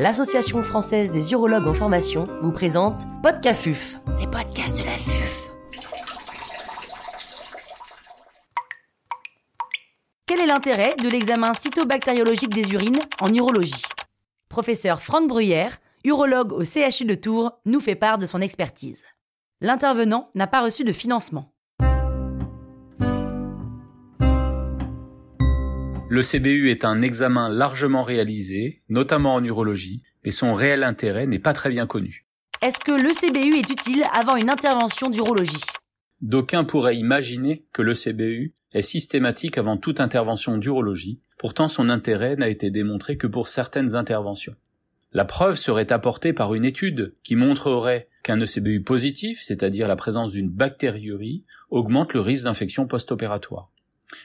l'Association française des urologues en formation vous présente Podcafuf, les podcasts de la FUF. Quel est l'intérêt de l'examen cytobactériologique des urines en urologie? Professeur Franck Bruyère, urologue au CHU de Tours, nous fait part de son expertise. L'intervenant n'a pas reçu de financement. Le CBU est un examen largement réalisé, notamment en urologie, et son réel intérêt n'est pas très bien connu. Est-ce que le CBU est utile avant une intervention d'urologie? D'aucuns pourraient imaginer que le CBU est systématique avant toute intervention d'urologie, pourtant son intérêt n'a été démontré que pour certaines interventions. La preuve serait apportée par une étude qui montrerait qu'un ECBU positif, c'est-à-dire la présence d'une bactériurie, augmente le risque d'infection post-opératoire.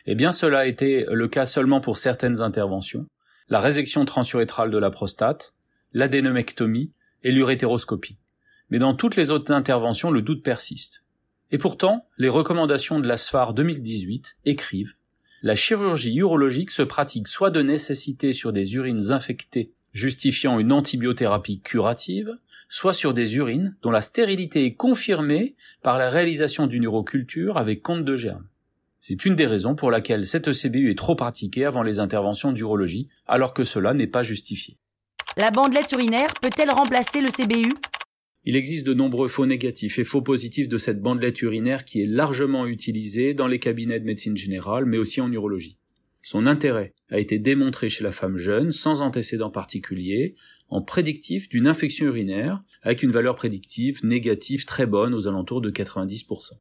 Eh bien, cela a été le cas seulement pour certaines interventions, la résection transurétrale de la prostate, l'adénomectomie et l'urétéroscopie. Mais dans toutes les autres interventions, le doute persiste. Et pourtant, les recommandations de la SFAR 2018 écrivent la chirurgie urologique se pratique soit de nécessité sur des urines infectées justifiant une antibiothérapie curative, soit sur des urines dont la stérilité est confirmée par la réalisation d'une uroculture avec compte de germes. C'est une des raisons pour laquelle cette ECBU est trop pratiquée avant les interventions d'urologie, alors que cela n'est pas justifié. La bandelette urinaire peut-elle remplacer le CBU Il existe de nombreux faux négatifs et faux positifs de cette bandelette urinaire qui est largement utilisée dans les cabinets de médecine générale, mais aussi en urologie. Son intérêt a été démontré chez la femme jeune, sans antécédent particulier, en prédictif d'une infection urinaire, avec une valeur prédictive négative très bonne aux alentours de 90%.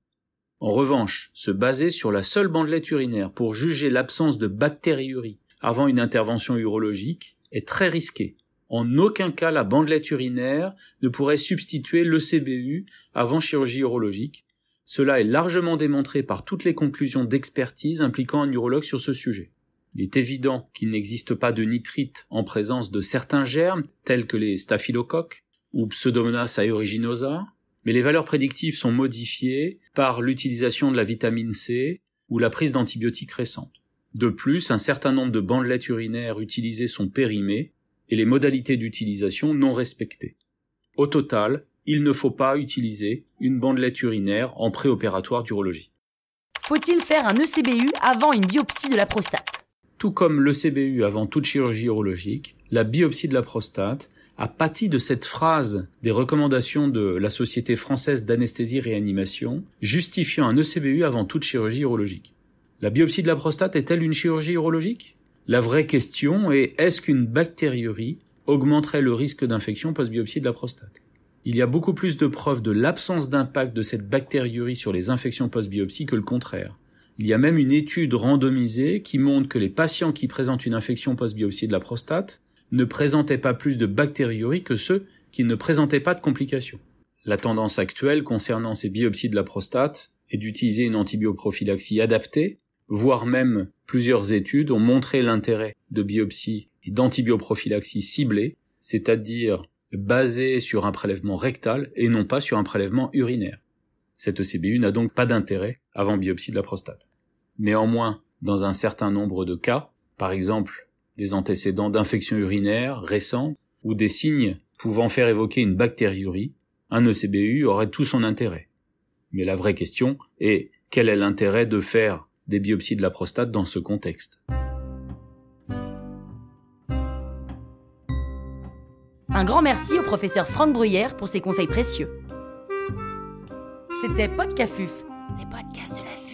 En revanche, se baser sur la seule bandelette urinaire pour juger l'absence de bactériurie avant une intervention urologique est très risqué. En aucun cas la bandelette urinaire ne pourrait substituer le CBU avant chirurgie urologique. Cela est largement démontré par toutes les conclusions d'expertise impliquant un urologue sur ce sujet. Il est évident qu'il n'existe pas de nitrite en présence de certains germes tels que les staphylocoques ou Pseudomonas aeruginosa, mais les valeurs prédictives sont modifiées par l'utilisation de la vitamine C ou la prise d'antibiotiques récentes. De plus, un certain nombre de bandelettes urinaires utilisées sont périmées et les modalités d'utilisation non respectées. Au total, il ne faut pas utiliser une bandelette urinaire en préopératoire d'urologie. Faut-il faire un ECBU avant une biopsie de la prostate? Tout comme l'ECBU avant toute chirurgie urologique, la biopsie de la prostate a pâti de cette phrase des recommandations de la Société française d'anesthésie-réanimation justifiant un ECBU avant toute chirurgie urologique. La biopsie de la prostate est-elle une chirurgie urologique? La vraie question est est-ce qu'une bactériurie augmenterait le risque d'infection post-biopsie de la prostate? Il y a beaucoup plus de preuves de l'absence d'impact de cette bactériurie sur les infections post-biopsie que le contraire. Il y a même une étude randomisée qui montre que les patients qui présentent une infection post-biopsie de la prostate ne présentaient pas plus de bactériurie que ceux qui ne présentaient pas de complications. La tendance actuelle concernant ces biopsies de la prostate est d'utiliser une antibioprophylaxie adaptée, voire même plusieurs études ont montré l'intérêt de biopsies et d'antibioprophylaxie ciblée, c'est-à-dire basée sur un prélèvement rectal et non pas sur un prélèvement urinaire. Cette ECBU n'a donc pas d'intérêt avant biopsie de la prostate. Néanmoins, dans un certain nombre de cas, par exemple des antécédents d'infection urinaire récents ou des signes pouvant faire évoquer une bactériurie, un ECBU aurait tout son intérêt. Mais la vraie question est quel est l'intérêt de faire des biopsies de la prostate dans ce contexte? Un grand merci au professeur Franck Bruyère pour ses conseils précieux. C'était Podcafuf, les podcasts de la vie.